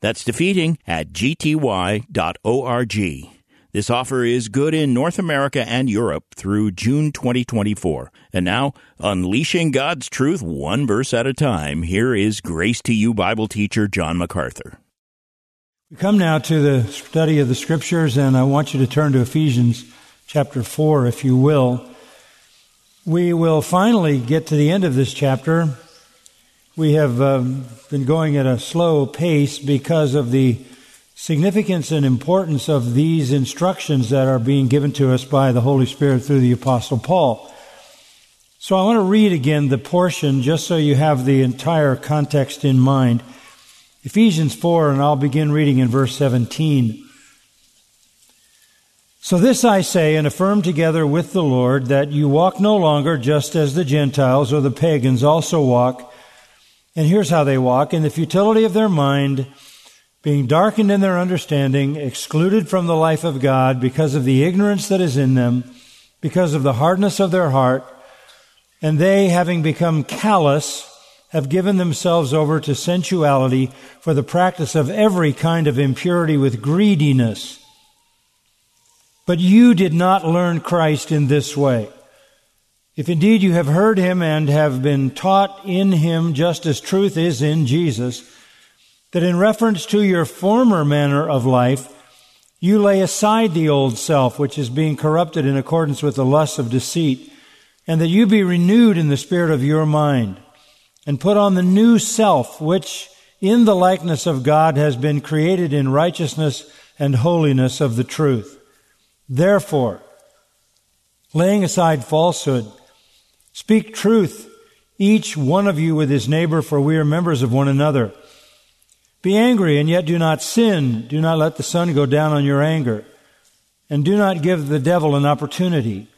That's defeating at gty.org. This offer is good in North America and Europe through June 2024. And now, unleashing God's truth one verse at a time, here is Grace to You Bible teacher John MacArthur. We come now to the study of the scriptures, and I want you to turn to Ephesians chapter 4, if you will. We will finally get to the end of this chapter we have um, been going at a slow pace because of the significance and importance of these instructions that are being given to us by the Holy Spirit through the Apostle Paul. So I want to read again the portion just so you have the entire context in mind. Ephesians 4, and I'll begin reading in verse 17. So this I say and affirm together with the Lord that you walk no longer just as the Gentiles or the pagans also walk and here's how they walk in the futility of their mind, being darkened in their understanding, excluded from the life of God because of the ignorance that is in them, because of the hardness of their heart, and they, having become callous, have given themselves over to sensuality for the practice of every kind of impurity with greediness. But you did not learn Christ in this way. If indeed you have heard him and have been taught in him just as truth is in Jesus, that in reference to your former manner of life, you lay aside the old self, which is being corrupted in accordance with the lusts of deceit, and that you be renewed in the spirit of your mind, and put on the new self, which in the likeness of God has been created in righteousness and holiness of the truth. Therefore, laying aside falsehood, Speak truth, each one of you with his neighbor, for we are members of one another. Be angry and yet do not sin. Do not let the sun go down on your anger. And do not give the devil an opportunity.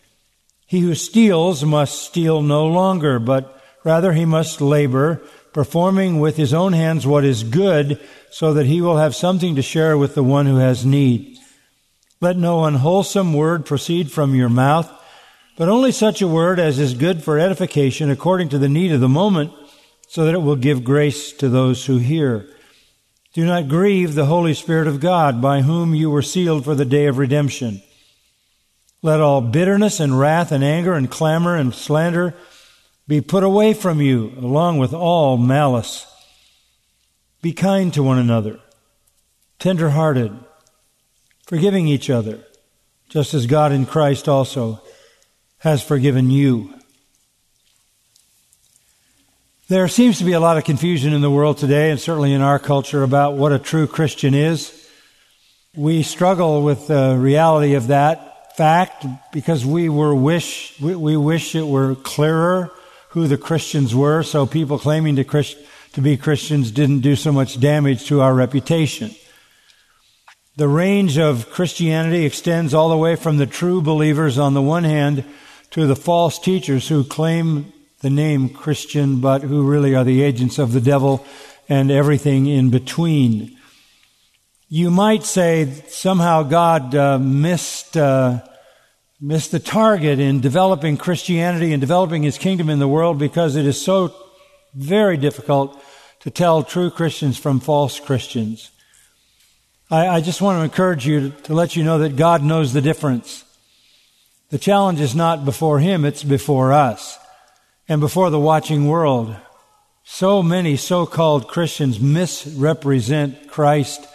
He who steals must steal no longer, but rather he must labor, performing with his own hands what is good, so that he will have something to share with the one who has need. Let no unwholesome word proceed from your mouth but only such a word as is good for edification according to the need of the moment, so that it will give grace to those who hear. Do not grieve the Holy Spirit of God, by whom you were sealed for the day of redemption. Let all bitterness and wrath and anger and clamor and slander be put away from you, along with all malice. Be kind to one another, tender hearted, forgiving each other, just as God in Christ also has forgiven you. There seems to be a lot of confusion in the world today, and certainly in our culture, about what a true Christian is. We struggle with the reality of that fact because we were wish we, we wish it were clearer who the Christians were, so people claiming to, Christ, to be Christians didn't do so much damage to our reputation. The range of Christianity extends all the way from the true believers on the one hand to the false teachers who claim the name Christian, but who really are the agents of the devil and everything in between. You might say somehow God uh, missed uh, missed the target in developing Christianity and developing His kingdom in the world because it is so very difficult to tell true Christians from false Christians. I, I just want to encourage you to, to let you know that God knows the difference. The challenge is not before him, it's before us and before the watching world. So many so called Christians misrepresent Christ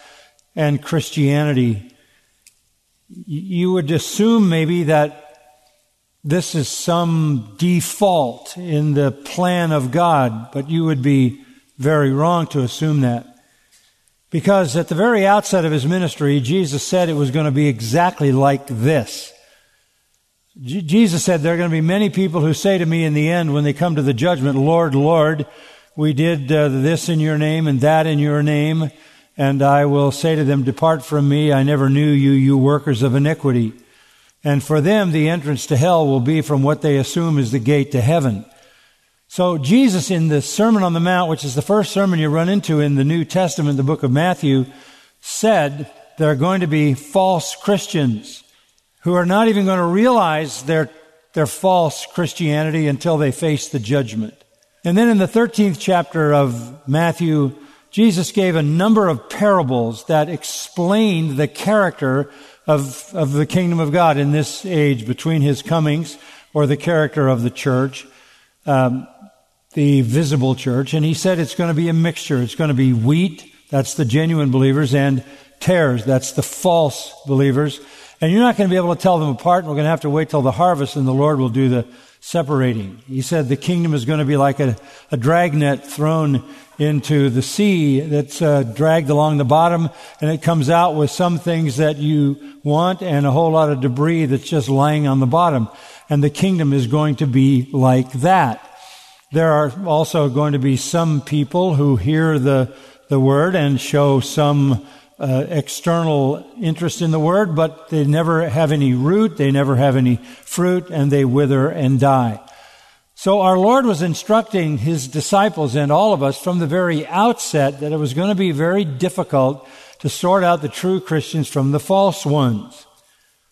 and Christianity. You would assume maybe that this is some default in the plan of God, but you would be very wrong to assume that. Because at the very outset of his ministry, Jesus said it was going to be exactly like this. Jesus said, There are going to be many people who say to me in the end when they come to the judgment, Lord, Lord, we did uh, this in your name and that in your name, And I will say to them, Depart from me, I never knew you, you workers of iniquity. And for them, the entrance to hell will be from what they assume is the gate to heaven. So Jesus in the Sermon on the Mount, which is the first sermon you run into in the New Testament, the book of Matthew, said there are going to be false Christians who are not even going to realize their, their false Christianity until they face the judgment. And then in the 13th chapter of Matthew, Jesus gave a number of parables that explained the character of, of the kingdom of God in this age between his comings or the character of the church. Um, the visible church, and he said it's going to be a mixture. It's going to be wheat, that's the genuine believers, and tares, that's the false believers. And you're not going to be able to tell them apart, and we're going to have to wait till the harvest, and the Lord will do the separating. He said the kingdom is going to be like a, a dragnet thrown into the sea that's uh, dragged along the bottom, and it comes out with some things that you want and a whole lot of debris that's just lying on the bottom. And the kingdom is going to be like that. There are also going to be some people who hear the, the word and show some uh, external interest in the word, but they never have any root, they never have any fruit, and they wither and die. So our Lord was instructing his disciples and all of us from the very outset that it was going to be very difficult to sort out the true Christians from the false ones.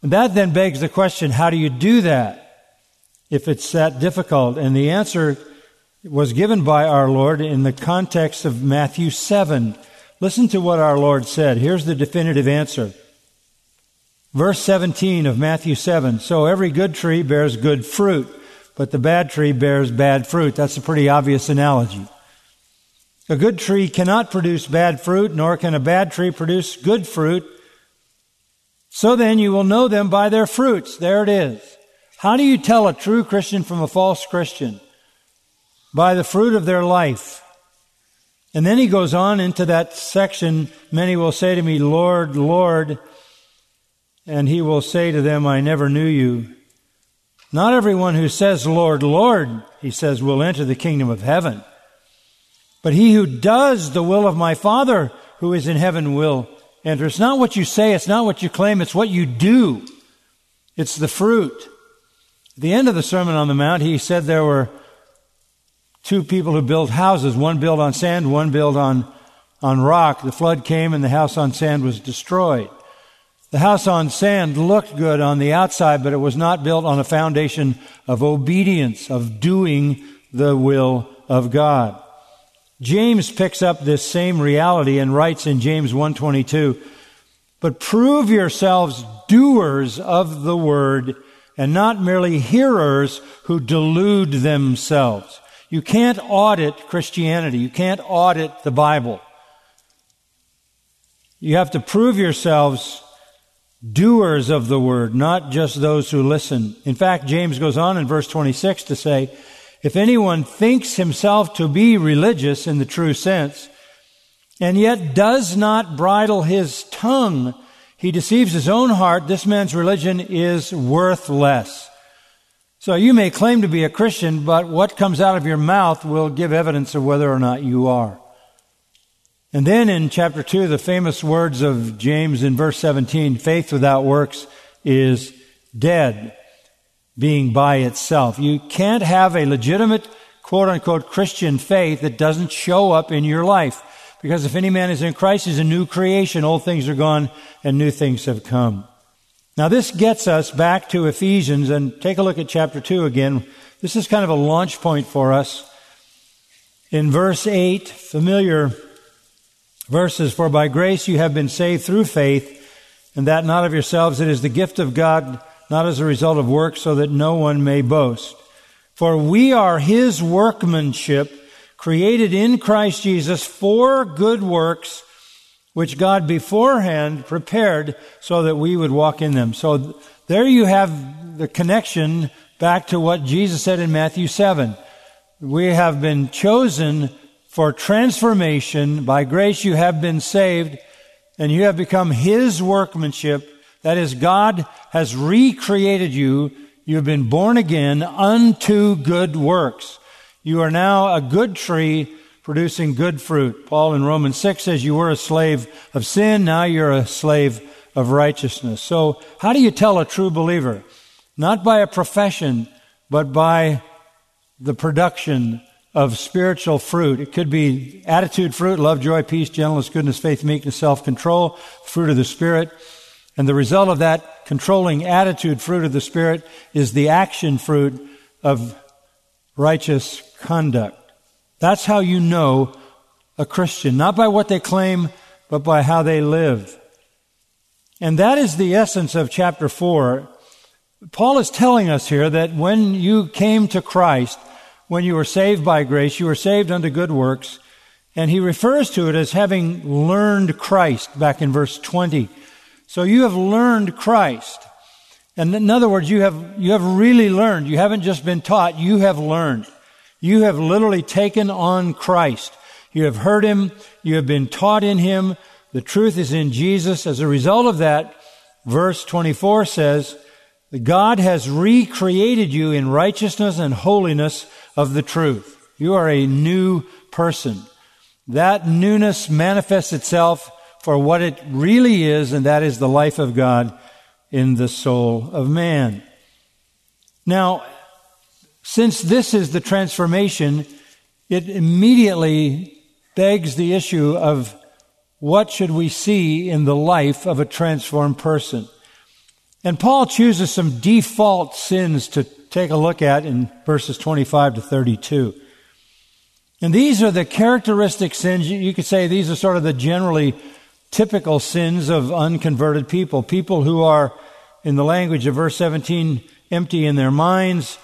And that then begs the question, how do you do that? If it's that difficult? And the answer was given by our Lord in the context of Matthew 7. Listen to what our Lord said. Here's the definitive answer. Verse 17 of Matthew 7. So every good tree bears good fruit, but the bad tree bears bad fruit. That's a pretty obvious analogy. A good tree cannot produce bad fruit, nor can a bad tree produce good fruit. So then you will know them by their fruits. There it is. How do you tell a true Christian from a false Christian? by the fruit of their life. And then he goes on into that section. Many will say to me, Lord, Lord. And he will say to them, I never knew you. Not everyone who says, Lord, Lord, he says, will enter the kingdom of heaven. But he who does the will of my Father who is in heaven will enter. It's not what you say, it's not what you claim, it's what you do. It's the fruit. At the end of the Sermon on the Mount, he said there were two people who built houses, one built on sand, one built on, on rock. The flood came and the house on sand was destroyed. The house on sand looked good on the outside, but it was not built on a foundation of obedience, of doing the will of God. James picks up this same reality and writes in James 122, but prove yourselves doers of the word and not merely hearers who delude themselves. You can't audit Christianity. You can't audit the Bible. You have to prove yourselves doers of the word, not just those who listen. In fact, James goes on in verse 26 to say, if anyone thinks himself to be religious in the true sense, and yet does not bridle his tongue, he deceives his own heart. This man's religion is worthless. So you may claim to be a Christian, but what comes out of your mouth will give evidence of whether or not you are. And then in chapter 2, the famous words of James in verse 17 faith without works is dead, being by itself. You can't have a legitimate, quote unquote, Christian faith that doesn't show up in your life. Because if any man is in Christ, he's a new creation. Old things are gone and new things have come. Now, this gets us back to Ephesians, and take a look at chapter 2 again. This is kind of a launch point for us. In verse 8, familiar verses, For by grace you have been saved through faith, and that not of yourselves, it is the gift of God, not as a result of works, so that no one may boast. For we are his workmanship, created in Christ Jesus for good works, which God beforehand prepared so that we would walk in them. So there you have the connection back to what Jesus said in Matthew 7. We have been chosen for transformation. By grace you have been saved and you have become His workmanship. That is, God has recreated you. You have been born again unto good works. You are now a good tree producing good fruit. Paul in Romans 6 says you were a slave of sin, now you're a slave of righteousness. So how do you tell a true believer? Not by a profession, but by the production of spiritual fruit. It could be attitude fruit, love, joy, peace, gentleness, goodness, faith, meekness, self-control, fruit of the Spirit. And the result of that controlling attitude fruit of the Spirit is the action fruit of righteous conduct. That's how you know a Christian, not by what they claim, but by how they live. And that is the essence of chapter 4. Paul is telling us here that when you came to Christ, when you were saved by grace, you were saved unto good works, and he refers to it as having learned Christ back in verse 20. So you have learned Christ. And in other words, you have, you have really learned. You haven't just been taught, you have learned. You have literally taken on Christ. You have heard him. You have been taught in him. The truth is in Jesus. As a result of that, verse 24 says, God has recreated you in righteousness and holiness of the truth. You are a new person. That newness manifests itself for what it really is, and that is the life of God in the soul of man. Now, since this is the transformation, it immediately begs the issue of what should we see in the life of a transformed person? And Paul chooses some default sins to take a look at in verses 25 to 32. And these are the characteristic sins. You could say these are sort of the generally typical sins of unconverted people. People who are, in the language of verse 17, empty in their minds,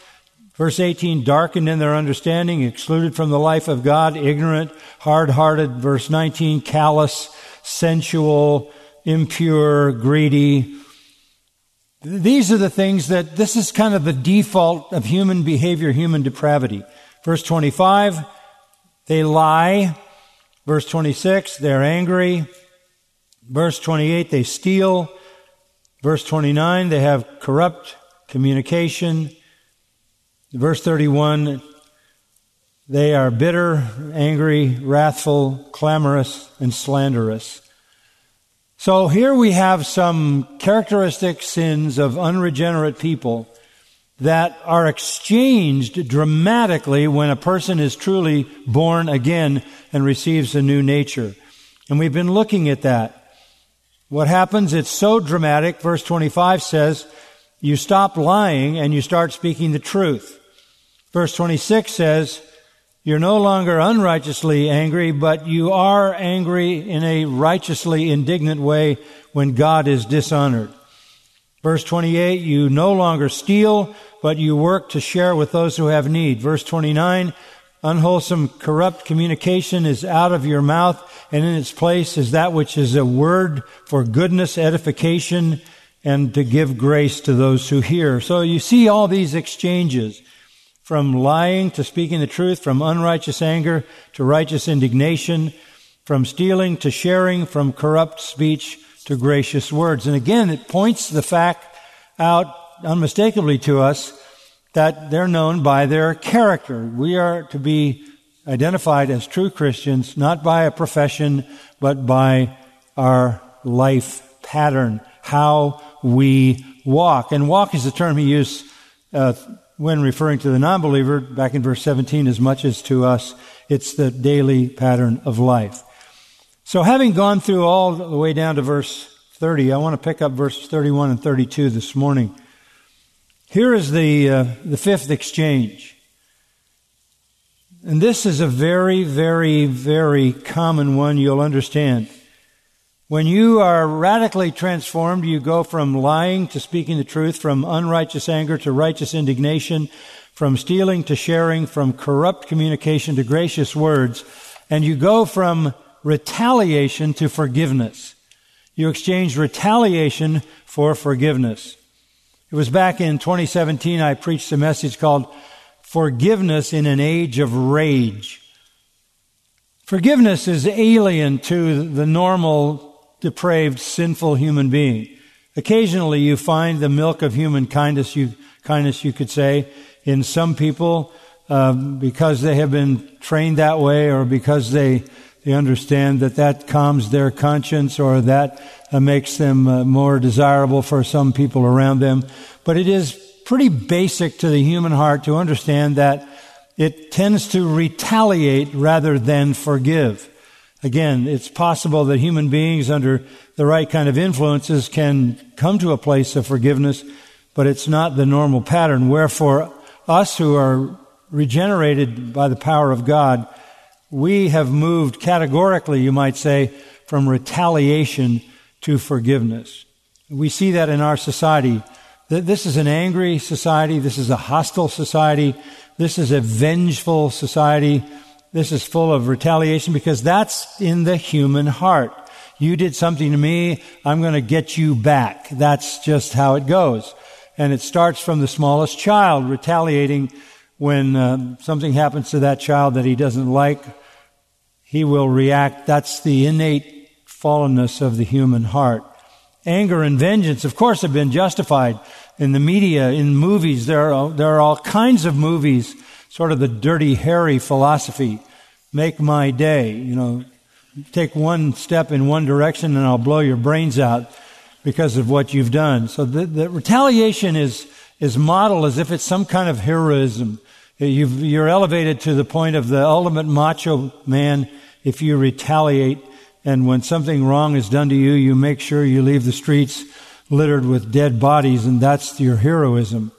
Verse 18, darkened in their understanding, excluded from the life of God, ignorant, hard-hearted. Verse 19, callous, sensual, impure, greedy. These are the things that, this is kind of the default of human behavior, human depravity. Verse 25, they lie. Verse 26, they're angry. Verse 28, they steal. Verse 29, they have corrupt communication. Verse 31 they are bitter, angry, wrathful, clamorous, and slanderous. So here we have some characteristic sins of unregenerate people that are exchanged dramatically when a person is truly born again and receives a new nature. And we've been looking at that. What happens? It's so dramatic. Verse 25 says, you stop lying and you start speaking the truth. Verse 26 says, You're no longer unrighteously angry, but you are angry in a righteously indignant way when God is dishonored. Verse 28, you no longer steal, but you work to share with those who have need. Verse 29, unwholesome, corrupt communication is out of your mouth, and in its place is that which is a word for goodness, edification, and to give grace to those who hear. So you see all these exchanges from lying to speaking the truth, from unrighteous anger to righteous indignation, from stealing to sharing, from corrupt speech to gracious words. And again, it points the fact out unmistakably to us that they're known by their character. We are to be identified as true Christians, not by a profession, but by our life pattern, how we walk. And walk is the term he used uh, when referring to the non-believer, back in verse 17, as much as to us, it's the daily pattern of life. So having gone through all the way down to verse 30, I want to pick up verses 31 and 32 this morning. Here is the, uh, the fifth exchange. And this is a very, very, very common one you'll understand. When you are radically transformed, you go from lying to speaking the truth, from unrighteous anger to righteous indignation, from stealing to sharing, from corrupt communication to gracious words, and you go from retaliation to forgiveness. You exchange retaliation for forgiveness. It was back in 2017 I preached a message called Forgiveness in an Age of Rage. Forgiveness is alien to the normal depraved, sinful human being. Occasionally you find the milk of human kindness, you, kindness you could say, in some people. uh, because they have been trained that way or because they, they understand that that calms their conscience or that uh, makes them uh, more desirable for some people around them. But it is pretty basic to the human heart to understand that it tends to retaliate rather than forgive. Again, it's possible that human beings under the right kind of influences can come to a place of forgiveness, but it's not the normal pattern. Wherefore, us who are regenerated by the power of God, we have moved categorically, you might say, from retaliation to forgiveness. We see that in our society. This is an angry society. This is a hostile society. This is a vengeful society. This is full of retaliation because that's in the human heart. You did something to me, I'm going to get you back. That's just how it goes. And it starts from the smallest child retaliating when uh, something happens to that child that he doesn't like. He will react. That's the innate fallenness of the human heart. Anger and vengeance, of course, have been justified in the media, in movies. There are, there are all kinds of movies sort of the Dirty Harry philosophy. Make my day, you know, take one step in one direction and I'll blow your brains out because of what you've done. So the, the retaliation is, is modeled as if it's some kind of heroism. you are elevated to the point of the ultimate macho man if you retaliate. And when something wrong is done to you, you make sure you leave the streets littered with dead bodies, and that's your heroism.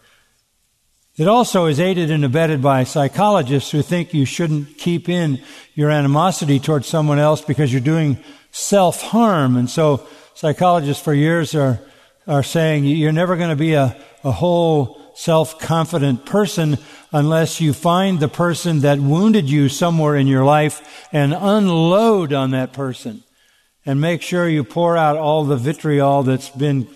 It also is aided and abetted by psychologists who think you shouldn't keep in your animosity towards someone else because you're doing self harm. And so psychologists for years are, are saying you're never going to be a, a whole self confident person unless you find the person that wounded you somewhere in your life and unload on that person and make sure you pour out all the vitriol that's been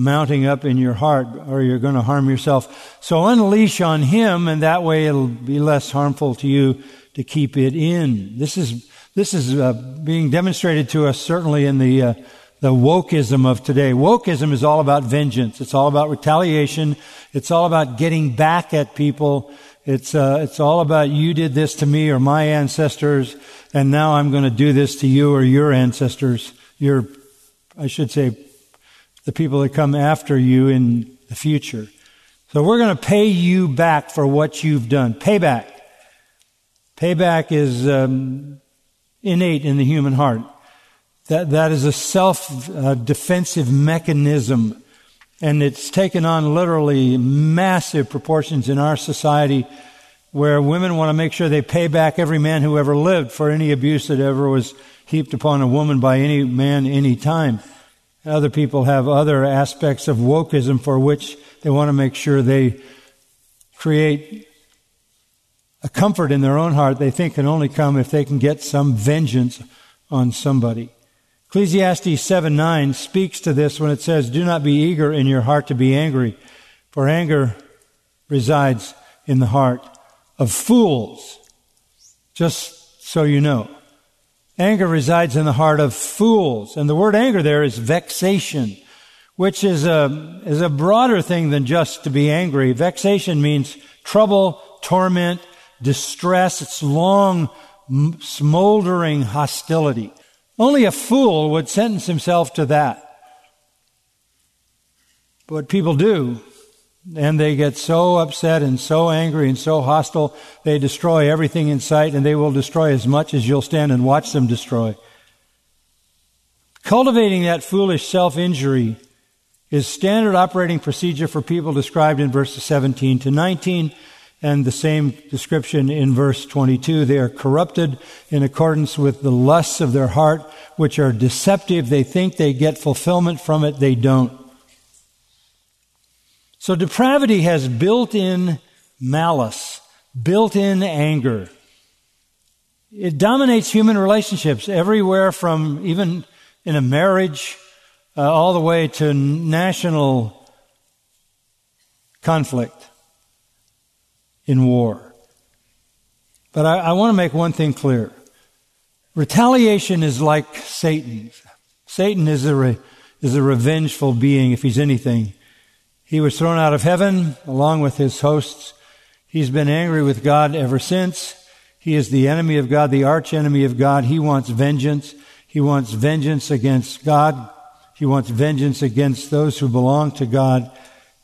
mounting up in your heart or you're going to harm yourself. So unleash on him and that way it'll be less harmful to you to keep it in. This is, this is uh, being demonstrated to us certainly in the, uh, the wokeism of today. Wokeism is all about vengeance. It's all about retaliation. It's all about getting back at people. It's, uh, it's all about you did this to me or my ancestors and now I'm going to do this to you or your ancestors. Your, I should say, the people that come after you in the future. So we're going to pay you back for what you've done. Payback. Payback is um, innate in the human heart. That, that is a self uh, defensive mechanism. And it's taken on literally massive proportions in our society where women want to make sure they pay back every man who ever lived for any abuse that ever was heaped upon a woman by any man any time. Other people have other aspects of wokeism for which they want to make sure they create a comfort in their own heart they think can only come if they can get some vengeance on somebody. Ecclesiastes 7 9 speaks to this when it says, Do not be eager in your heart to be angry, for anger resides in the heart of fools. Just so you know. Anger resides in the heart of fools. And the word anger there is vexation, which is a, is a broader thing than just to be angry. Vexation means trouble, torment, distress. It's long, smoldering hostility. Only a fool would sentence himself to that. But people do and they get so upset and so angry and so hostile, they destroy everything in sight, and they will destroy as much as you'll stand and watch them destroy. Cultivating that foolish self injury is standard operating procedure for people described in verses 17 to 19, and the same description in verse 22. They are corrupted in accordance with the lusts of their heart, which are deceptive. They think they get fulfillment from it, they don't. So depravity has built in malice, built in anger. It dominates human relationships everywhere from even in a marriage uh, all the way to national conflict in war. But I, I want to make one thing clear. Retaliation is like Satan. Satan is a, re, is a revengeful being if he's anything. He was thrown out of heaven along with his hosts. He's been angry with God ever since. He is the enemy of God, the arch enemy of God. He wants vengeance. He wants vengeance against God. He wants vengeance against those who belong to God.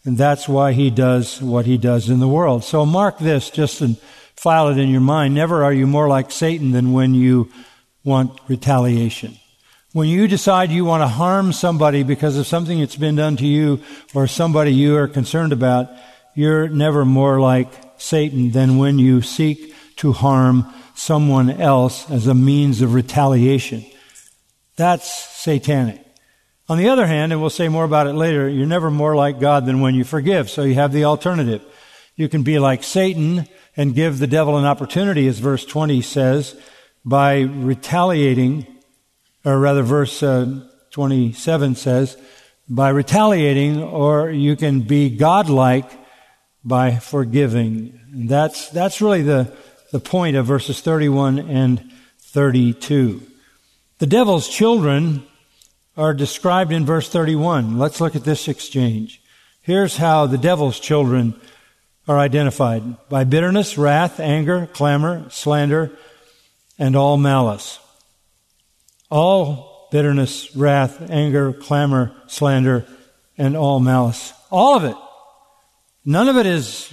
And that's why he does what he does in the world. So mark this just and file it in your mind. Never are you more like Satan than when you want retaliation. When you decide you want to harm somebody because of something that's been done to you or somebody you are concerned about, you're never more like Satan than when you seek to harm someone else as a means of retaliation. That's satanic. On the other hand, and we'll say more about it later, you're never more like God than when you forgive. So you have the alternative. You can be like Satan and give the devil an opportunity, as verse 20 says, by retaliating, or rather, verse uh, 27 says, by retaliating, or you can be godlike by forgiving. And that's, that's really the, the point of verses 31 and 32. The devil's children are described in verse 31. Let's look at this exchange. Here's how the devil's children are identified by bitterness, wrath, anger, clamor, slander, and all malice. All bitterness, wrath, anger, clamor, slander, and all malice. All of it. None of it is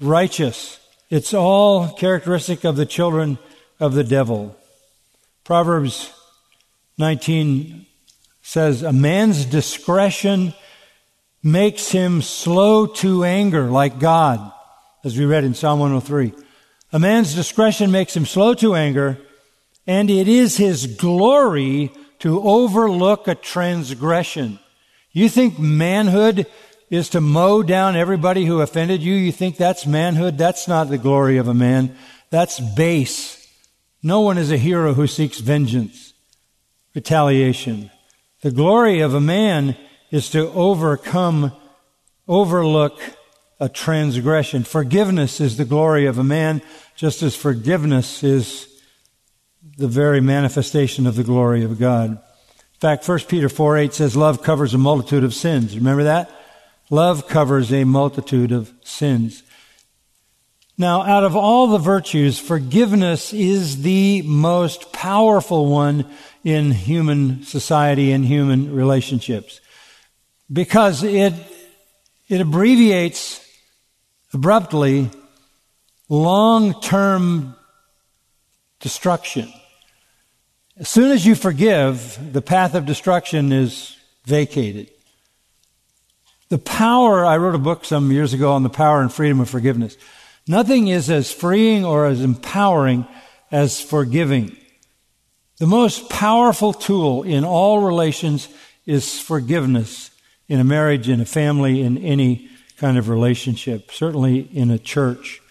righteous. It's all characteristic of the children of the devil. Proverbs 19 says, A man's discretion makes him slow to anger like God, as we read in Psalm 103. A man's discretion makes him slow to anger, and it is his glory to overlook a transgression. You think manhood is to mow down everybody who offended you? You think that's manhood? That's not the glory of a man. That's base. No one is a hero who seeks vengeance, retaliation. The glory of a man is to overcome, overlook a transgression. Forgiveness is the glory of a man, just as forgiveness is the very manifestation of the glory of God. In fact, 1 Peter 4 8 says, Love covers a multitude of sins. Remember that? Love covers a multitude of sins. Now, out of all the virtues, forgiveness is the most powerful one in human society and human relationships because it, it abbreviates abruptly long term destruction. As soon as you forgive, the path of destruction is vacated. The power, I wrote a book some years ago on the power and freedom of forgiveness. Nothing is as freeing or as empowering as forgiving. The most powerful tool in all relations is forgiveness in a marriage, in a family, in any kind of relationship, certainly in a church.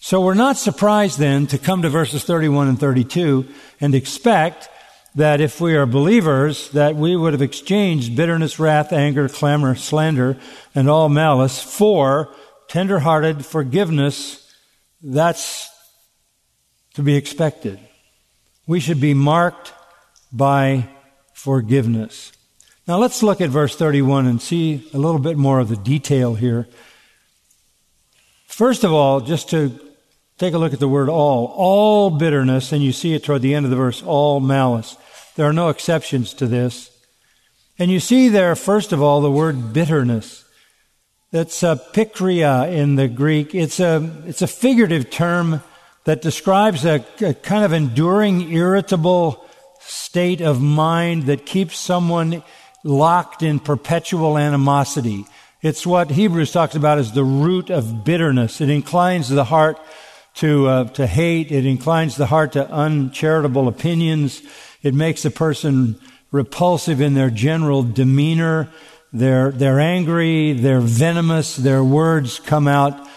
So we're not surprised then to come to verses 31 and 32 and expect that if we are believers, that we would have exchanged bitterness, wrath, anger, clamor, slander, and all malice for tender-hearted forgiveness. That's to be expected. We should be marked by forgiveness. Now let's look at verse 31 and see a little bit more of the detail here. First of all, just to take a look at the word all. All bitterness, and you see it toward the end of the verse, all malice. There are no exceptions to this. And you see there, first of all, the word bitterness. That's a pikria in the Greek. It's a, it's a figurative term that describes a, a kind of enduring, irritable state of mind that keeps someone locked in perpetual animosity. It's what Hebrews talks about as the root of bitterness. It inclines the heart to, uh, to hate. It inclines the heart to uncharitable opinions. It makes a person repulsive in their general demeanor. They're, they're angry. They're venomous. Their words come out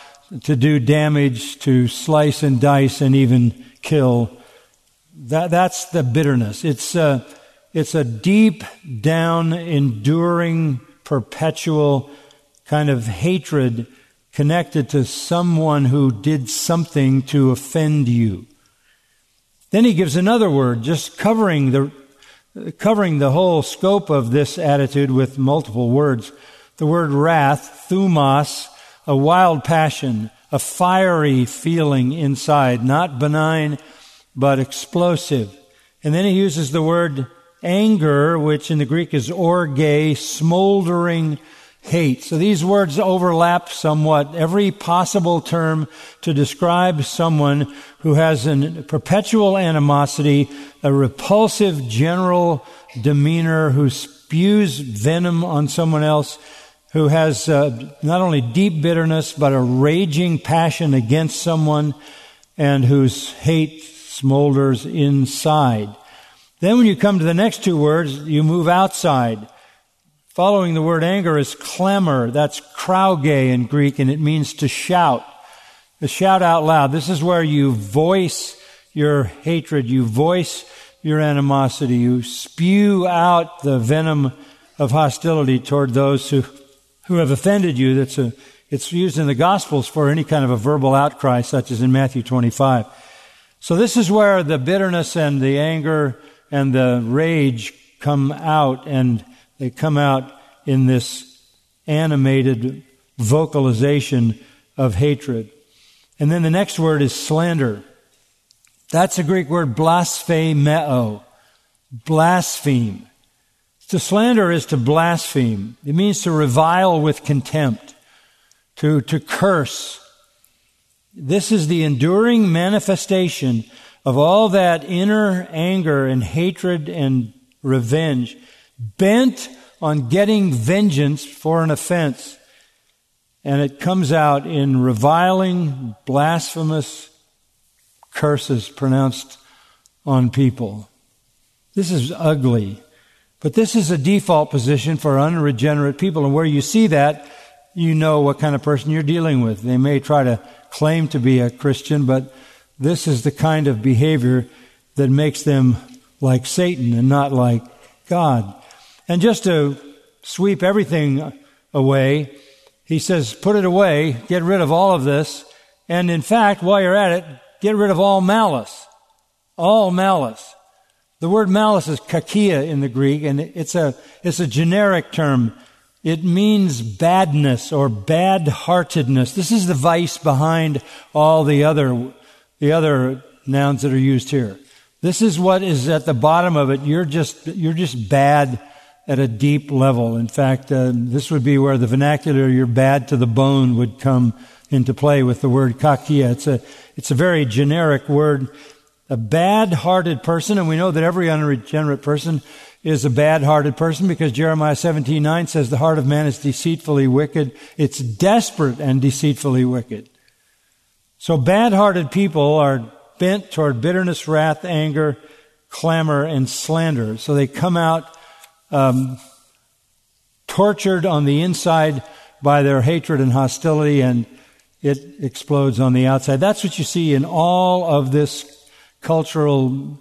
to do damage, to slice and dice and even kill. That, that's the bitterness. It's, uh, it's a deep down, enduring, perpetual kind of hatred connected to someone who did something to offend you. Then he gives another word, just covering the, covering the whole scope of this attitude with multiple words. The word wrath, thumos, a wild passion, a fiery feeling inside, not benign, but explosive. And then he uses the word anger, which in the Greek is orge, smoldering hate. So these words overlap somewhat. Every possible term to describe someone who has a perpetual animosity, a repulsive general demeanor, who spews venom on someone else, who has uh, not only deep bitterness, but a raging passion against someone, and whose hate smolders inside. Then when you come to the next two words, you move outside. Following the word anger is clamor. That's krauge in Greek, and it means to shout. To shout out loud. This is where you voice your hatred, you voice your animosity, you spew out the venom of hostility toward those who, who have offended you. That's a, it's used in the Gospels for any kind of a verbal outcry, such as in Matthew 25. So this is where the bitterness and the anger and the rage come out, and they come out in this animated vocalization of hatred. And then the next word is slander. That's a Greek word blasphemeo. Blaspheme. To slander is to blaspheme. It means to revile with contempt, to, to curse. This is the enduring manifestation of all that inner anger and hatred and revenge, bent on getting vengeance for an offense. And it comes out in reviling, blasphemous curses pronounced on people. This is ugly. But this is a default position for unregenerate people. And where you see that, you know what kind of person you're dealing with. They may try to claim to be a Christian, but this is the kind of behavior that makes them like Satan and not like God. And just to sweep everything away, he says, put it away, get rid of all of this, and in fact, while you're at it, get rid of all malice. All malice. The word malice is kakia in the Greek, and it's a, it's a generic term. It means badness or bad heartedness. This is the vice behind all the other the other nouns that are used here. This is what is at the bottom of it. You're just, you're just bad at a deep level. In fact, uh, this would be where the vernacular, you're bad to the bone would come into play with the word kakia. It's a, it's a very generic word. A bad-hearted person, and we know that every unregenerate person is a bad-hearted person because Jeremiah 17:9 says the heart of man is deceitfully wicked. It's desperate and deceitfully wicked. So bad hearted people are bent toward bitterness, wrath, anger, clamor, and slander. So they come out um, tortured on the inside by their hatred and hostility, and it explodes on the outside. That's what you see in all of this cultural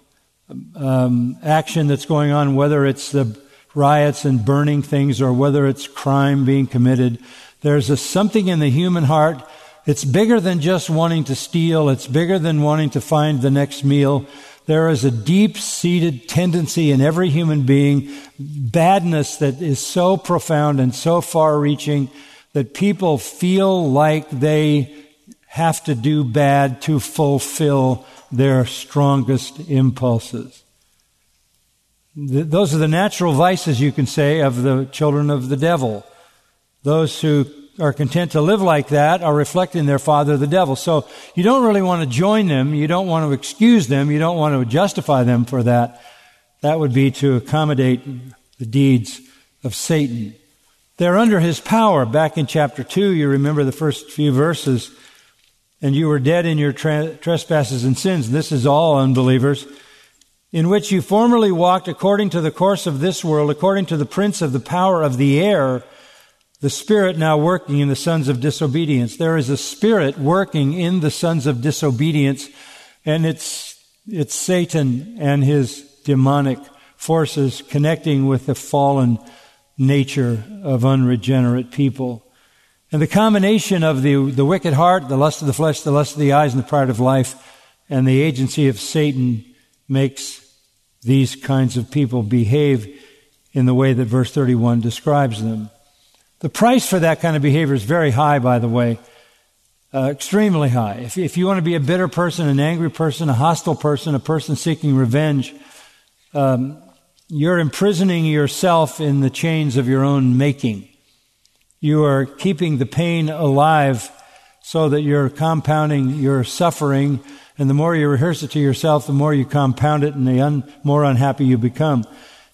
um, action that's going on, whether it's the riots and burning things or whether it's crime being committed. There's a, something in the human heart it's bigger than just wanting to steal. It's bigger than wanting to find the next meal. There is a deep seated tendency in every human being, badness that is so profound and so far reaching that people feel like they have to do bad to fulfill their strongest impulses. Those are the natural vices, you can say, of the children of the devil. Those who are content to live like that are reflecting their father, the devil. So you don't really want to join them. You don't want to excuse them. You don't want to justify them for that. That would be to accommodate the deeds of Satan. They're under his power. Back in chapter 2, you remember the first few verses. And you were dead in your tra- trespasses and sins. This is all unbelievers. In which you formerly walked according to the course of this world, according to the prince of the power of the air, the Spirit now working in the sons of disobedience. There is a Spirit working in the sons of disobedience, and it's, it's Satan and his demonic forces connecting with the fallen nature of unregenerate people. And the combination of the, the wicked heart, the lust of the flesh, the lust of the eyes, and the pride of life, and the agency of Satan makes these kinds of people behave in the way that verse 31 describes them. The price for that kind of behavior is very high, by the way. uh, extremely high. If, if you want to be a bitter person, an angry person, a hostile person, a person seeking revenge, um, you're imprisoning yourself in the chains of your own making. You are keeping the pain alive so that you're compounding your suffering. And the more you rehearse it to yourself, the more you compound it and the un- more unhappy you become.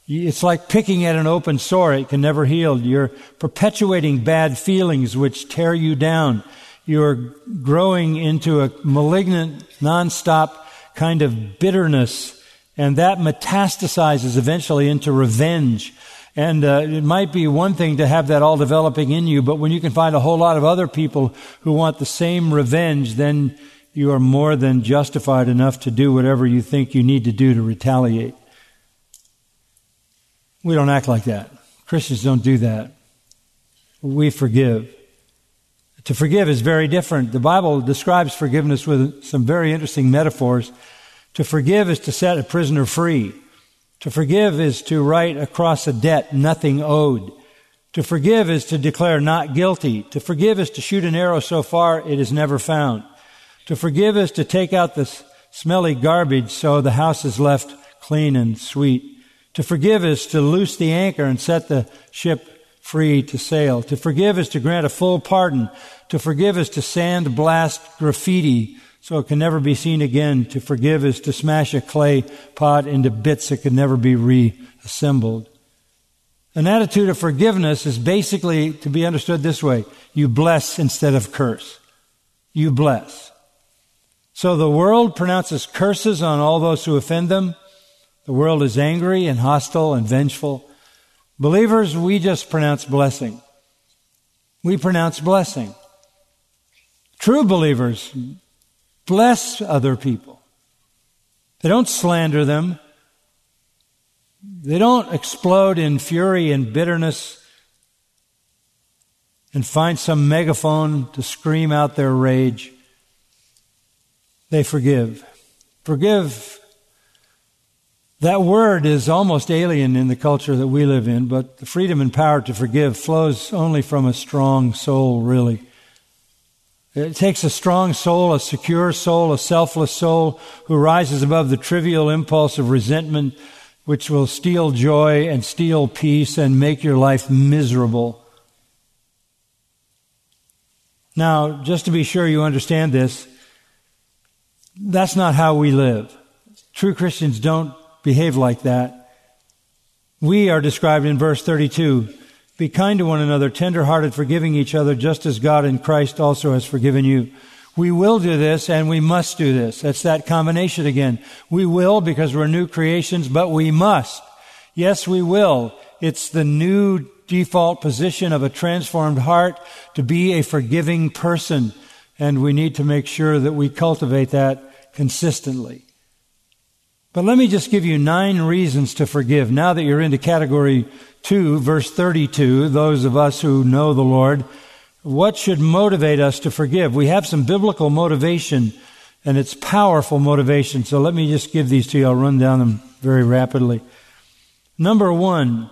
It's like picking at an open sore. It can never heal. You're perpetuating bad feelings which tear you down. You're growing into a malignant, nonstop kind of bitterness. And that metastasizes eventually into revenge. And uh, it might be one thing to have that all developing in you, but when you can find a whole lot of other people who want the same revenge, then you are more than justified enough to do whatever you think you need to do to retaliate. We don't act like that. Christians don't do that. We forgive. To forgive is very different. The Bible describes forgiveness with some very interesting metaphors. To forgive is to set a prisoner free. To forgive is to write across a debt nothing owed. To forgive is to declare not guilty. To forgive is to shoot an arrow so far it is never found. To forgive is to take out the smelly garbage so the house is left clean and sweet. To forgive is to loose the anchor and set the ship free to sail. To forgive is to grant a full pardon. To forgive is to sandblast graffiti so it can never be seen again. To forgive is to smash a clay pot into bits that can never be reassembled. An attitude of forgiveness is basically to be understood this way. You bless instead of curse. You bless. So the world pronounces curses on all those who offend them. The world is angry and hostile and vengeful. Believers, we just pronounce blessing. We pronounce blessing. True believers bless other people. They don't slander them. They don't explode in fury and bitterness and find some megaphone to scream out their rage. They forgive. Forgive that word is almost alien in the culture that we live in, but the freedom and power to forgive flows only from a strong soul, really. It takes a strong soul, a secure soul, a selfless soul who rises above the trivial impulse of resentment, which will steal joy and steal peace and make your life miserable. Now, just to be sure you understand this, that's not how we live. True Christians don't behave like that. We are described in verse 32. Be kind to one another, tenderhearted, forgiving each other, just as God in Christ also has forgiven you. We will do this and we must do this. That's that combination again. We will because we're new creations, but we must. Yes, we will. It's the new default position of a transformed heart to be a forgiving person. And we need to make sure that we cultivate that consistently. But let me just give you nine reasons to forgive. Now that you're into category two, verse 32, those of us who know the Lord, what should motivate us to forgive? We have some biblical motivation and it's powerful motivation. So let me just give these to you. I'll run down them very rapidly. Number one,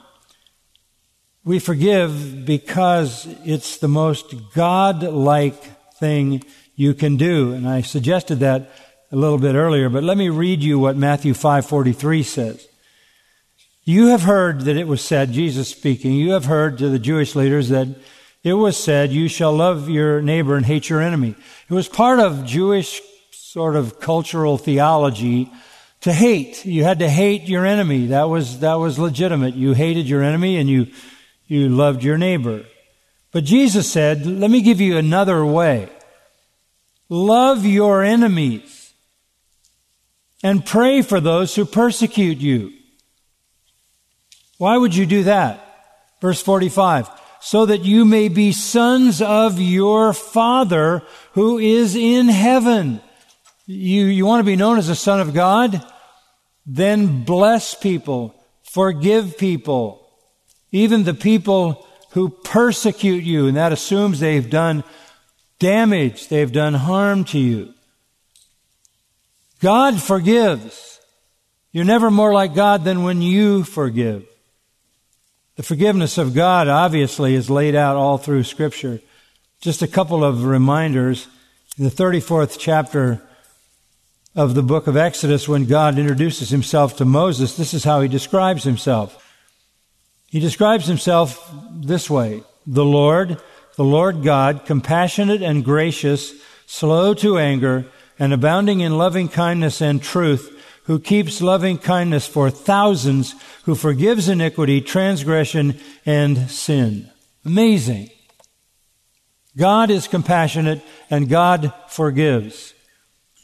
we forgive because it's the most God-like thing you can do. And I suggested that a little bit earlier, but let me read you what Matthew 5:43 says. You have heard that it was said, Jesus speaking, you have heard to the Jewish leaders that it was said, you shall love your neighbor and hate your enemy. It was part of Jewish sort of cultural theology to hate. You had to hate your enemy. That was, that was legitimate. You hated your enemy and you, you loved your neighbor. But Jesus said, let me give you another way. Love your enemies and pray for those who persecute you. Why would you do that? Verse 45. So that you may be sons of your Father who is in heaven. You, you want to be known as a son of God? Then bless people, forgive people, even the people who persecute you. And that assumes they've done damage, they've done harm to you. God forgives. You're never more like God than when you forgive. The forgiveness of God obviously is laid out all through Scripture. Just a couple of reminders. In the 34th chapter of the book of Exodus, when God introduces himself to Moses, this is how he describes himself. He describes himself this way The Lord, the Lord God, compassionate and gracious, slow to anger, and abounding in loving kindness and truth, who keeps loving kindness for thousands, who forgives iniquity, transgression, and sin. Amazing. God is compassionate and God forgives.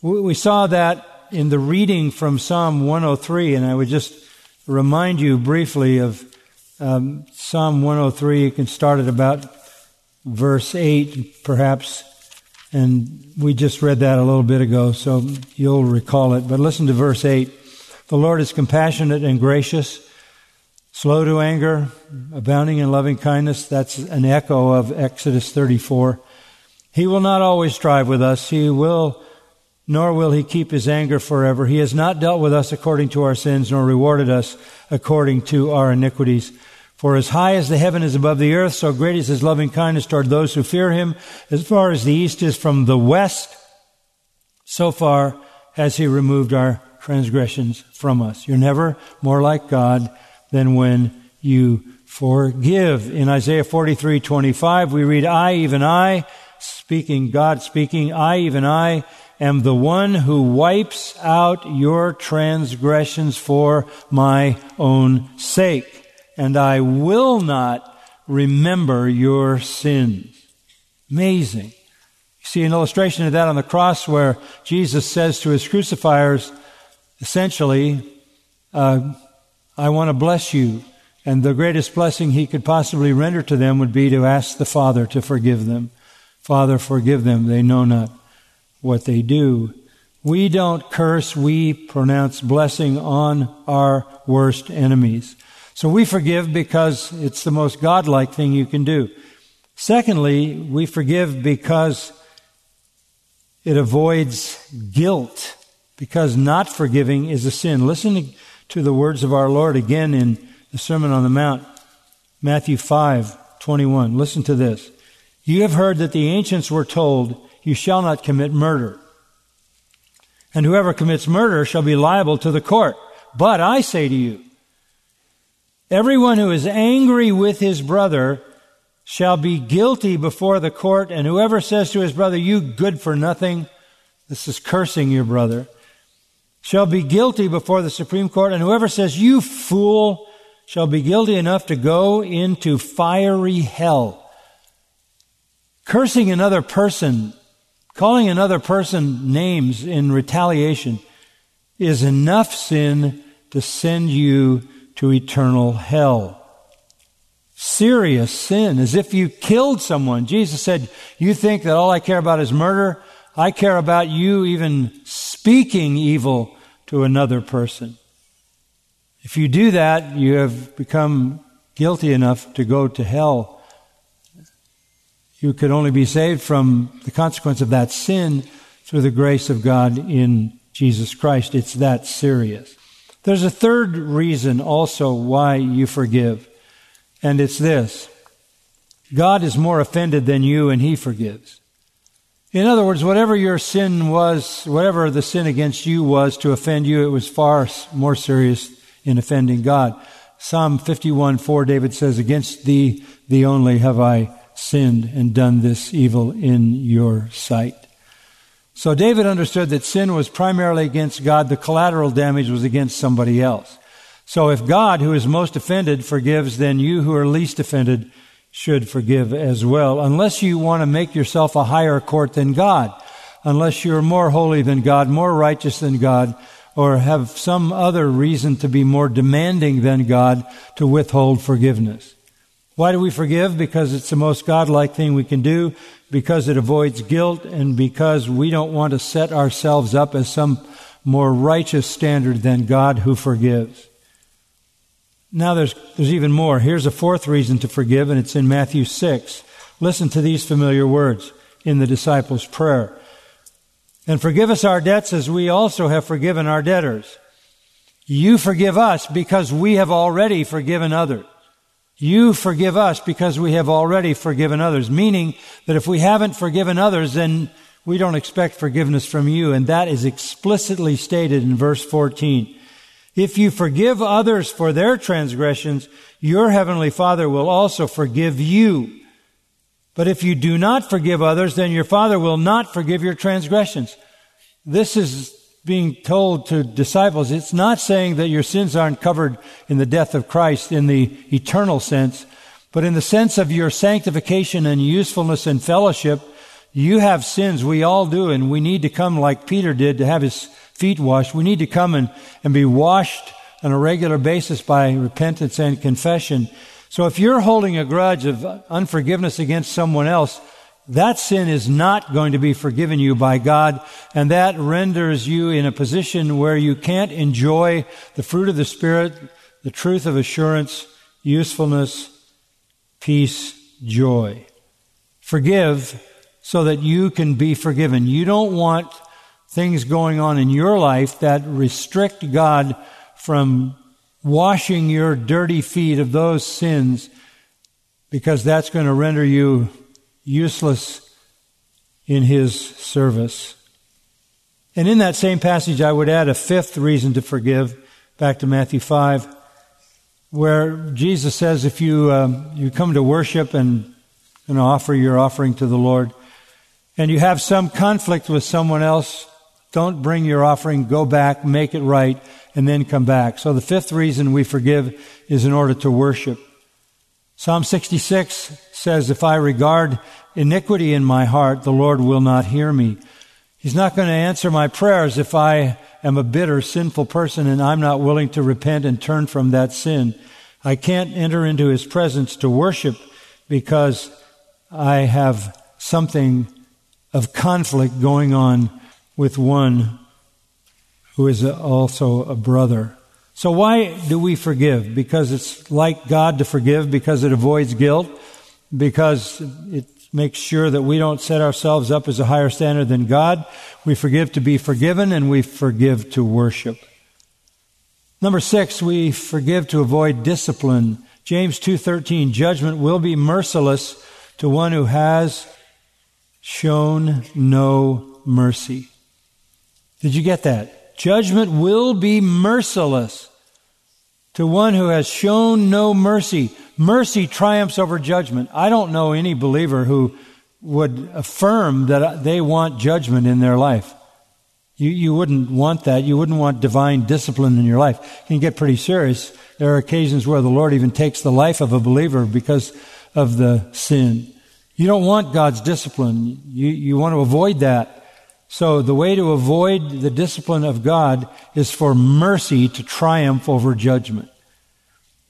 We saw that in the reading from Psalm 103, and I would just remind you briefly of um, Psalm 103. You can start at about verse 8, perhaps. And we just read that a little bit ago, so you'll recall it. But listen to verse 8. The Lord is compassionate and gracious, slow to anger, abounding in loving kindness. That's an echo of Exodus 34. He will not always strive with us. He will, nor will he keep his anger forever. He has not dealt with us according to our sins, nor rewarded us according to our iniquities. For as high as the heaven is above the earth, so great is his loving kindness toward those who fear him. As far as the east is from the west, so far has he removed our transgressions from us. You're never more like God than when you forgive. In Isaiah 43, 25, we read, I, even I, speaking, God speaking, I, even I, am the one who wipes out your transgressions for my own sake and I will not remember your sins. Amazing. You see an illustration of that on the cross where Jesus says to his crucifiers, essentially, uh, I want to bless you. And the greatest blessing he could possibly render to them would be to ask the Father to forgive them. Father, forgive them. They know not what they do. We don't curse, we pronounce blessing on our worst enemies. So we forgive because it's the most godlike thing you can do. Secondly, we forgive because it avoids guilt, because not forgiving is a sin. Listen to the words of our Lord again in the Sermon on the Mount, Matthew 5 21. Listen to this. You have heard that the ancients were told, You shall not commit murder. And whoever commits murder shall be liable to the court. But I say to you, Everyone who is angry with his brother shall be guilty before the court, and whoever says to his brother, You good for nothing, this is cursing your brother, shall be guilty before the Supreme Court, and whoever says, You fool, shall be guilty enough to go into fiery hell. Cursing another person, calling another person names in retaliation, is enough sin to send you to eternal hell. Serious sin, as if you killed someone. Jesus said, You think that all I care about is murder? I care about you even speaking evil to another person. If you do that, you have become guilty enough to go to hell. You could only be saved from the consequence of that sin through the grace of God in Jesus Christ. It's that serious. There's a third reason also why you forgive, and it's this God is more offended than you, and He forgives. In other words, whatever your sin was, whatever the sin against you was to offend you, it was far more serious in offending God. Psalm 51 4, David says, Against thee, thee only have I sinned and done this evil in your sight. So David understood that sin was primarily against God, the collateral damage was against somebody else. So if God, who is most offended, forgives, then you who are least offended should forgive as well, unless you want to make yourself a higher court than God, unless you're more holy than God, more righteous than God, or have some other reason to be more demanding than God to withhold forgiveness. Why do we forgive? Because it's the most godlike thing we can do, because it avoids guilt, and because we don't want to set ourselves up as some more righteous standard than God who forgives. Now there's, there's even more. Here's a fourth reason to forgive, and it's in Matthew 6. Listen to these familiar words in the disciples' prayer. And forgive us our debts as we also have forgiven our debtors. You forgive us because we have already forgiven others. You forgive us because we have already forgiven others. Meaning that if we haven't forgiven others, then we don't expect forgiveness from you. And that is explicitly stated in verse 14. If you forgive others for their transgressions, your heavenly Father will also forgive you. But if you do not forgive others, then your Father will not forgive your transgressions. This is being told to disciples. It's not saying that your sins aren't covered in the death of Christ in the eternal sense, but in the sense of your sanctification and usefulness and fellowship, you have sins. We all do, and we need to come like Peter did to have his feet washed. We need to come and, and be washed on a regular basis by repentance and confession. So if you're holding a grudge of unforgiveness against someone else, that sin is not going to be forgiven you by God, and that renders you in a position where you can't enjoy the fruit of the Spirit, the truth of assurance, usefulness, peace, joy. Forgive so that you can be forgiven. You don't want things going on in your life that restrict God from washing your dirty feet of those sins because that's going to render you useless in his service. And in that same passage, I would add a fifth reason to forgive, back to Matthew 5, where Jesus says if you, um, you come to worship and, and offer your offering to the Lord, and you have some conflict with someone else, don't bring your offering, go back, make it right, and then come back. So the fifth reason we forgive is in order to worship. Psalm 66 says, If I regard iniquity in my heart, the Lord will not hear me. He's not going to answer my prayers if I am a bitter, sinful person and I'm not willing to repent and turn from that sin. I can't enter into His presence to worship because I have something of conflict going on with one who is also a brother. So why do we forgive? Because it's like God to forgive because it avoids guilt, because it makes sure that we don't set ourselves up as a higher standard than God. We forgive to be forgiven and we forgive to worship. Number 6, we forgive to avoid discipline. James 2:13 judgment will be merciless to one who has shown no mercy. Did you get that? Judgment will be merciless to one who has shown no mercy. Mercy triumphs over judgment. I don't know any believer who would affirm that they want judgment in their life. You, you wouldn't want that. You wouldn't want divine discipline in your life. It can get pretty serious. There are occasions where the Lord even takes the life of a believer because of the sin. You don't want God's discipline. You, you want to avoid that. So the way to avoid the discipline of God is for mercy to triumph over judgment.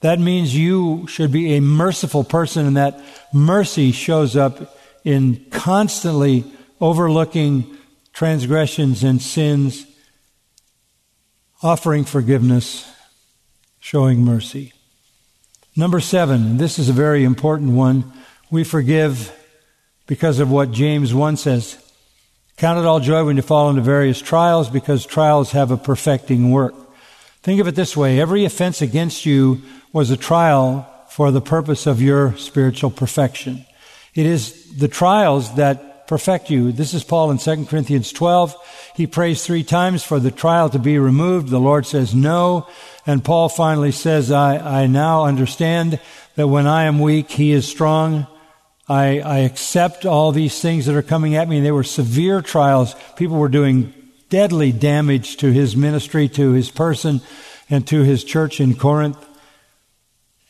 That means you should be a merciful person and that mercy shows up in constantly overlooking transgressions and sins, offering forgiveness, showing mercy. Number seven, this is a very important one. We forgive because of what James 1 says. Count it all joy when you fall into various trials because trials have a perfecting work. Think of it this way every offense against you was a trial for the purpose of your spiritual perfection. It is the trials that perfect you. This is Paul in 2 Corinthians 12. He prays three times for the trial to be removed. The Lord says no. And Paul finally says, I, I now understand that when I am weak, he is strong. I, I accept all these things that are coming at me. And they were severe trials. People were doing deadly damage to his ministry, to his person, and to his church in Corinth.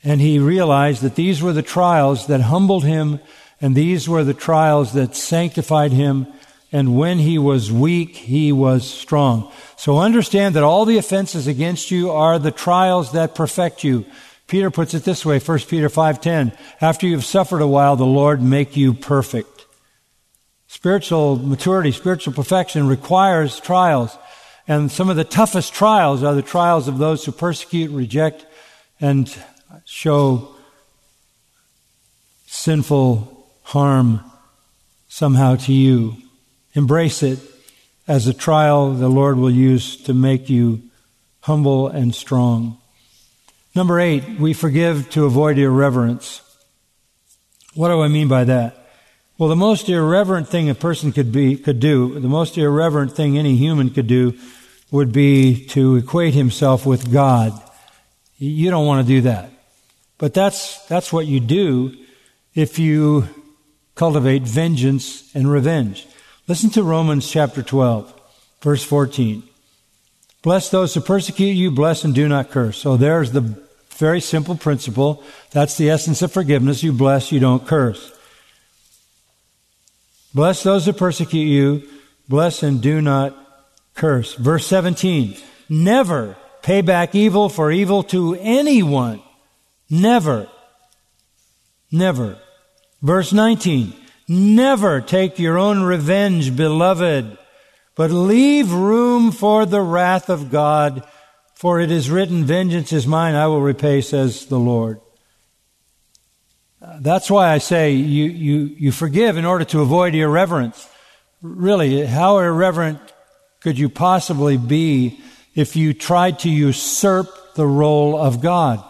And he realized that these were the trials that humbled him, and these were the trials that sanctified him. And when he was weak, he was strong. So understand that all the offenses against you are the trials that perfect you. Peter puts it this way, 1 Peter 5:10, after you've suffered a while the Lord make you perfect. Spiritual maturity, spiritual perfection requires trials, and some of the toughest trials are the trials of those who persecute, reject and show sinful harm somehow to you. Embrace it as a trial the Lord will use to make you humble and strong. Number eight, we forgive to avoid irreverence. What do I mean by that? Well, the most irreverent thing a person could be, could do, the most irreverent thing any human could do would be to equate himself with God. You don't want to do that. But that's, that's what you do if you cultivate vengeance and revenge. Listen to Romans chapter 12, verse 14. Bless those who persecute you, bless and do not curse. So there's the very simple principle. That's the essence of forgiveness. You bless, you don't curse. Bless those who persecute you, bless and do not curse. Verse 17. Never pay back evil for evil to anyone. Never. Never. Verse 19. Never take your own revenge, beloved, but leave room for the wrath of God, for it is written, Vengeance is mine, I will repay, says the Lord. That's why I say you, you, you forgive in order to avoid irreverence. Really, how irreverent could you possibly be if you tried to usurp the role of God?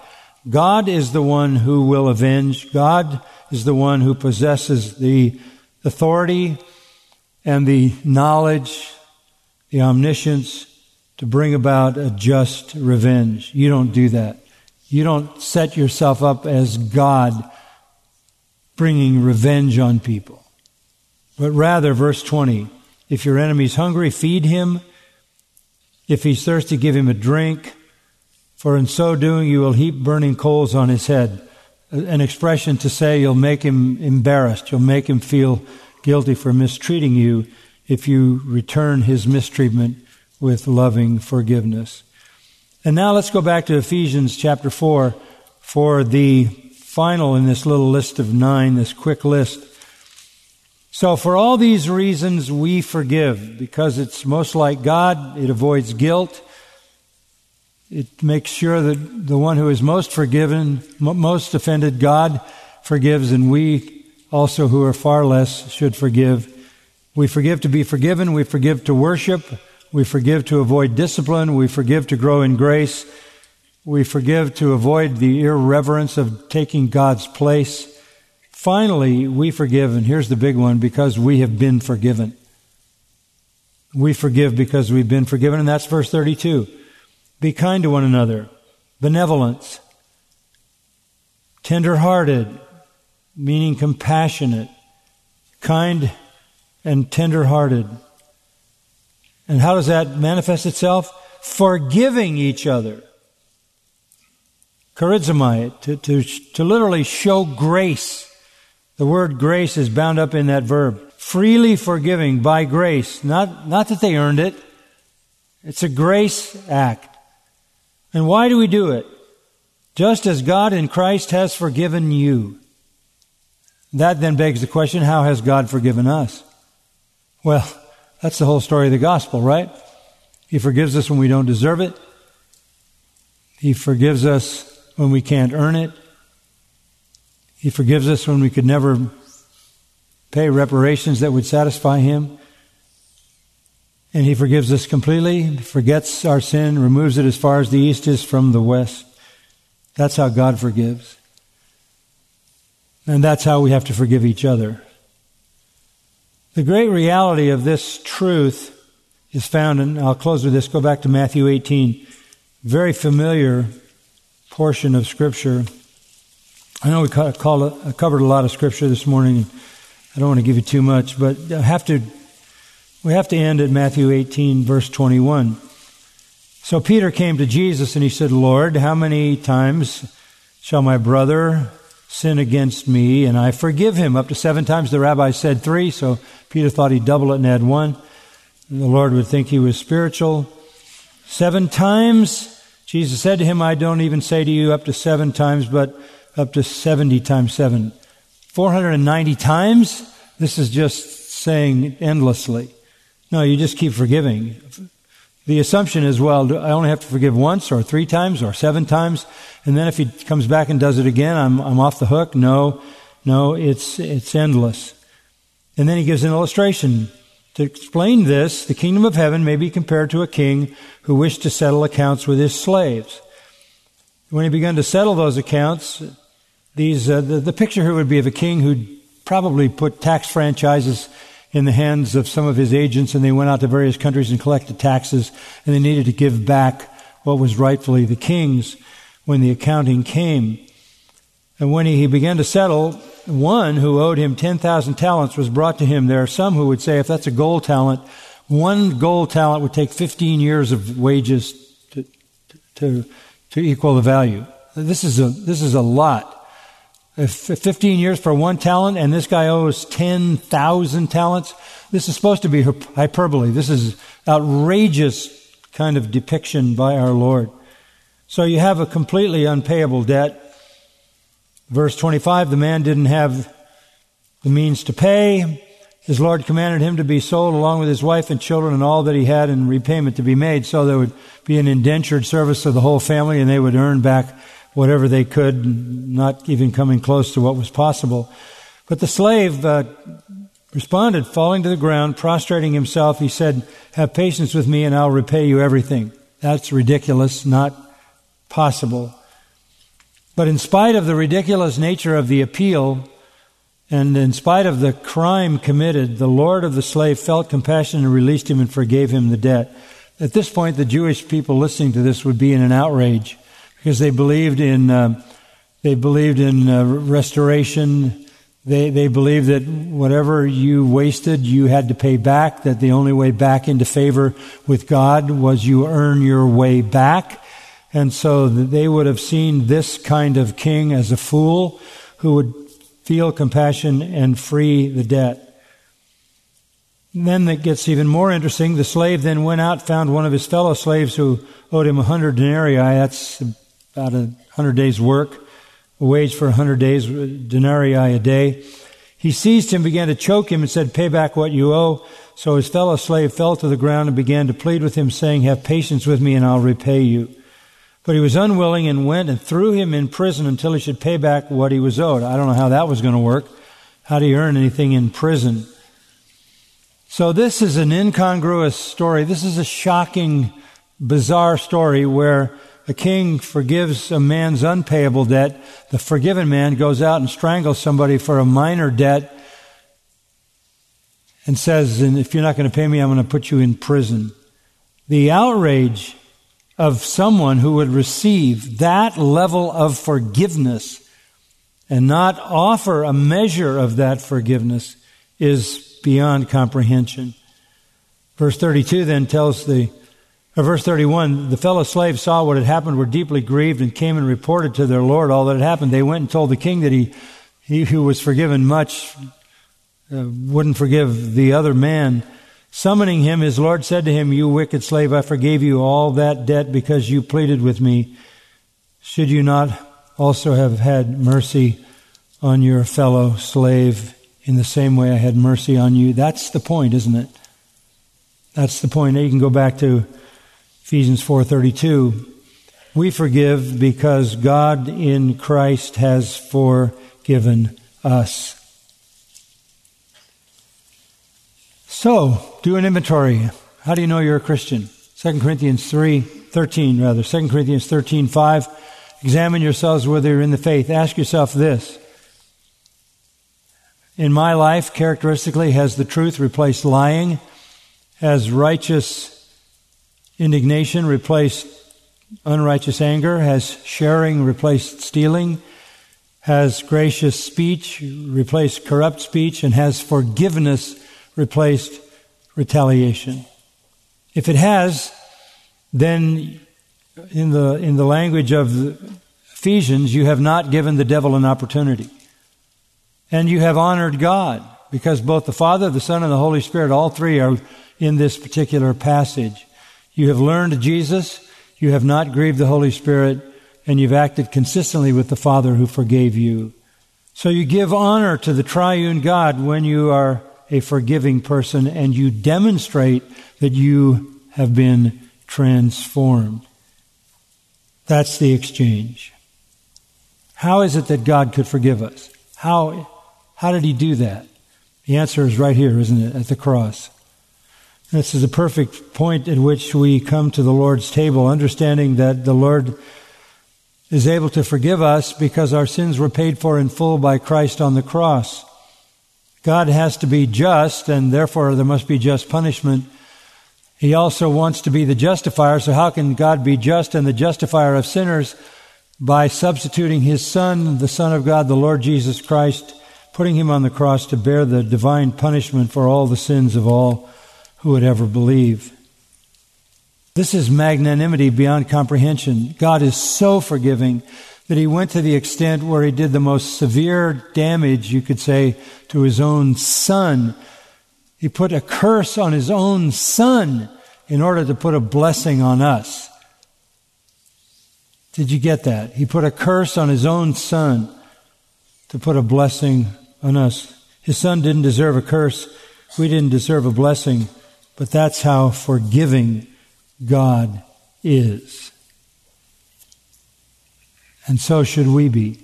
God is the one who will avenge. God is the one who possesses the authority and the knowledge, the omniscience to bring about a just revenge. You don't do that. You don't set yourself up as God bringing revenge on people. But rather, verse 20, if your enemy's hungry, feed him. If he's thirsty, give him a drink for in so doing you will heap burning coals on his head. An expression to say you'll make him embarrassed, you'll make him feel guilty for mistreating you if you return his mistreatment with loving forgiveness. And now let's go back to Ephesians chapter 4 for the final in this little list of nine, this quick list. So for all these reasons, we forgive because it's most like God. It avoids guilt. It makes sure that the one who is most forgiven, most offended, God forgives, and we also who are far less should forgive. We forgive to be forgiven. We forgive to worship. We forgive to avoid discipline. We forgive to grow in grace. We forgive to avoid the irreverence of taking God's place. Finally, we forgive, and here's the big one, because we have been forgiven. We forgive because we've been forgiven, and that's verse 32. Be kind to one another. Benevolence. Tender-hearted, meaning compassionate. Kind and tender-hearted. And how does that manifest itself? Forgiving each other. Charizomai, to, to, to literally show grace. The word grace is bound up in that verb. Freely forgiving by grace. Not, not that they earned it. It's a grace act. And why do we do it? Just as God in Christ has forgiven you. That then begs the question, how has God forgiven us? Well, that's the whole story of the gospel, right? He forgives us when we don't deserve it. He forgives us when we can't earn it. He forgives us when we could never pay reparations that would satisfy Him. And He forgives us completely, forgets our sin, removes it as far as the east is from the west. That's how God forgives. And that's how we have to forgive each other. The great reality of this truth is found, and I'll close with this, go back to Matthew 18. Very familiar portion of Scripture. I know we uh, covered a lot of Scripture this morning. I don't want to give you too much, but I have to we have to end at Matthew 18, verse 21. So Peter came to Jesus and he said, Lord, how many times shall my brother sin against me and I forgive him? Up to seven times. The rabbi said three, so Peter thought he'd double it and add one. The Lord would think he was spiritual. Seven times, Jesus said to him, I don't even say to you up to seven times, but up to 70 times seven. 490 times? This is just saying endlessly. No, you just keep forgiving. The assumption is, well, I only have to forgive once or three times or seven times, and then if he comes back and does it again, I'm, I'm off the hook. No, no, it's, it's endless. And then he gives an illustration. To explain this, the kingdom of heaven may be compared to a king who wished to settle accounts with his slaves. When he began to settle those accounts, these, uh, the, the picture here would be of a king who probably put tax franchises in the hands of some of his agents and they went out to various countries and collected taxes and they needed to give back what was rightfully the king's when the accounting came. And when he began to settle, one who owed him 10,000 talents was brought to him. There are some who would say if that's a gold talent, one gold talent would take 15 years of wages to, to, to equal the value. This is a, this is a lot. Uh, if 15 years for one talent and this guy owes 10,000 talents, this is supposed to be hyperbole. This is outrageous kind of depiction by our Lord. So you have a completely unpayable debt. Verse 25, the man didn't have the means to pay. His Lord commanded him to be sold along with his wife and children and all that he had in repayment to be made. So there would be an indentured service of the whole family and they would earn back whatever they could, not even coming close to what was possible. But the slave uh, responded, falling to the ground, prostrating himself. He said, Have patience with me and I'll repay you everything. That's ridiculous, not possible. But in spite of the ridiculous nature of the appeal, and in spite of the crime committed, the Lord of the slave felt compassion and released him and forgave him the debt. At this point, the Jewish people listening to this would be in an outrage because they believed in uh, they believed in uh, restoration. They they believed that whatever you wasted, you had to pay back. That the only way back into favor with God was you earn your way back. And so they would have seen this kind of king as a fool who would feel compassion and free the debt. And then it gets even more interesting. The slave then went out, found one of his fellow slaves who owed him a hundred denarii. That's about a hundred days' work, a wage for a hundred days, uh, denarii a day. He seized him, began to choke him, and said, Pay back what you owe. So his fellow slave fell to the ground and began to plead with him, saying, Have patience with me, and I'll repay you. But he was unwilling and went and threw him in prison until he should pay back what he was owed. I don't know how that was going to work. How do you earn anything in prison? So this is an incongruous story. This is a shocking, bizarre story where a king forgives a man's unpayable debt. The forgiven man goes out and strangles somebody for a minor debt and says, and if you're not going to pay me, I'm going to put you in prison. The outrage of someone who would receive that level of forgiveness and not offer a measure of that forgiveness is beyond comprehension. Verse 32 then tells the verse 31, the fellow slaves saw what had happened, were deeply grieved, and came and reported to their Lord all that had happened. They went and told the king that he, he who was forgiven much uh, wouldn't forgive the other man. Summoning him, his Lord said to him, You wicked slave, I forgave you all that debt because you pleaded with me. Should you not also have had mercy on your fellow slave in the same way I had mercy on you? That's the point, isn't it? That's the point. Now you can go back to Ephesians 4:32 we forgive because God in Christ has forgiven us. So, do an inventory. How do you know you're a Christian? 2 Corinthians 3, 13 rather. 2 Corinthians 13, 5. Examine yourselves whether you're in the faith. Ask yourself this. In my life, characteristically, has the truth replaced lying? Has righteous indignation replaced unrighteous anger? Has sharing replaced stealing? Has gracious speech replaced corrupt speech? And has forgiveness replaced retaliation? If it has, then in the, in the language of Ephesians, you have not given the devil an opportunity. And you have honored God because both the Father, the Son, and the Holy Spirit, all three are in this particular passage. You have learned Jesus, you have not grieved the Holy Spirit, and you've acted consistently with the Father who forgave you. So you give honor to the triune God when you are a forgiving person and you demonstrate that you have been transformed. That's the exchange. How is it that God could forgive us? How, how did he do that? The answer is right here, isn't it? At the cross. This is a perfect point at which we come to the Lord's table, understanding that the Lord is able to forgive us because our sins were paid for in full by Christ on the cross. God has to be just, and therefore there must be just punishment. He also wants to be the justifier, so how can God be just and the justifier of sinners? By substituting His Son, the Son of God, the Lord Jesus Christ, putting Him on the cross to bear the divine punishment for all the sins of all who would ever believe. This is magnanimity beyond comprehension. God is so forgiving that he went to the extent where he did the most severe damage, you could say, to his own son. He put a curse on his own son in order to put a blessing on us. Did you get that? He put a curse on his own son to put a blessing on us. His son didn't deserve a curse. We didn't deserve a blessing. But that's how forgiving God is. And so should we be.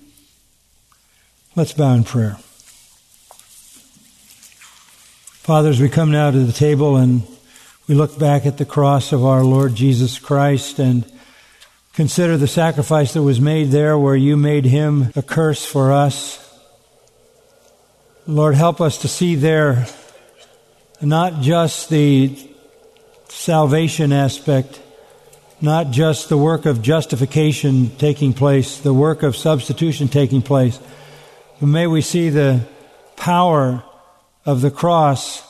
Let's bow in prayer. Fathers, we come now to the table and we look back at the cross of our Lord Jesus Christ and consider the sacrifice that was made there where you made him a curse for us. Lord, help us to see there not just the salvation aspect, not just the work of justification taking place, the work of substitution taking place, but may we see the power of the cross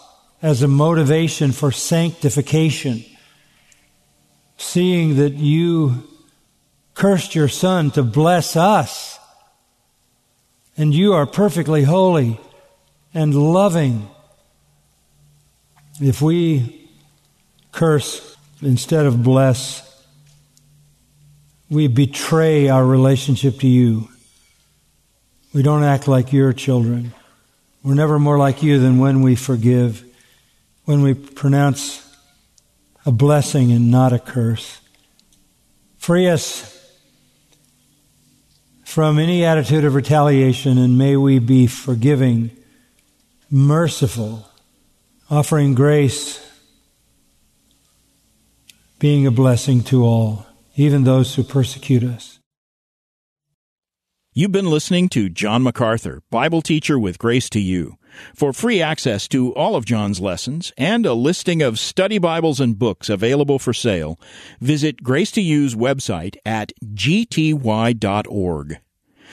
as a motivation for sanctification. Seeing that you cursed your son to bless us, and you are perfectly holy and loving. If we curse instead of bless, we betray our relationship to you. We don't act like your children. We're never more like you than when we forgive, when we pronounce a blessing and not a curse. Free us from any attitude of retaliation, and may we be forgiving, merciful, offering grace, being a blessing to all even those who persecute us. You've been listening to John MacArthur, Bible teacher with Grace to You. For free access to all of John's lessons and a listing of study Bibles and books available for sale, visit Grace to You's website at gty.org.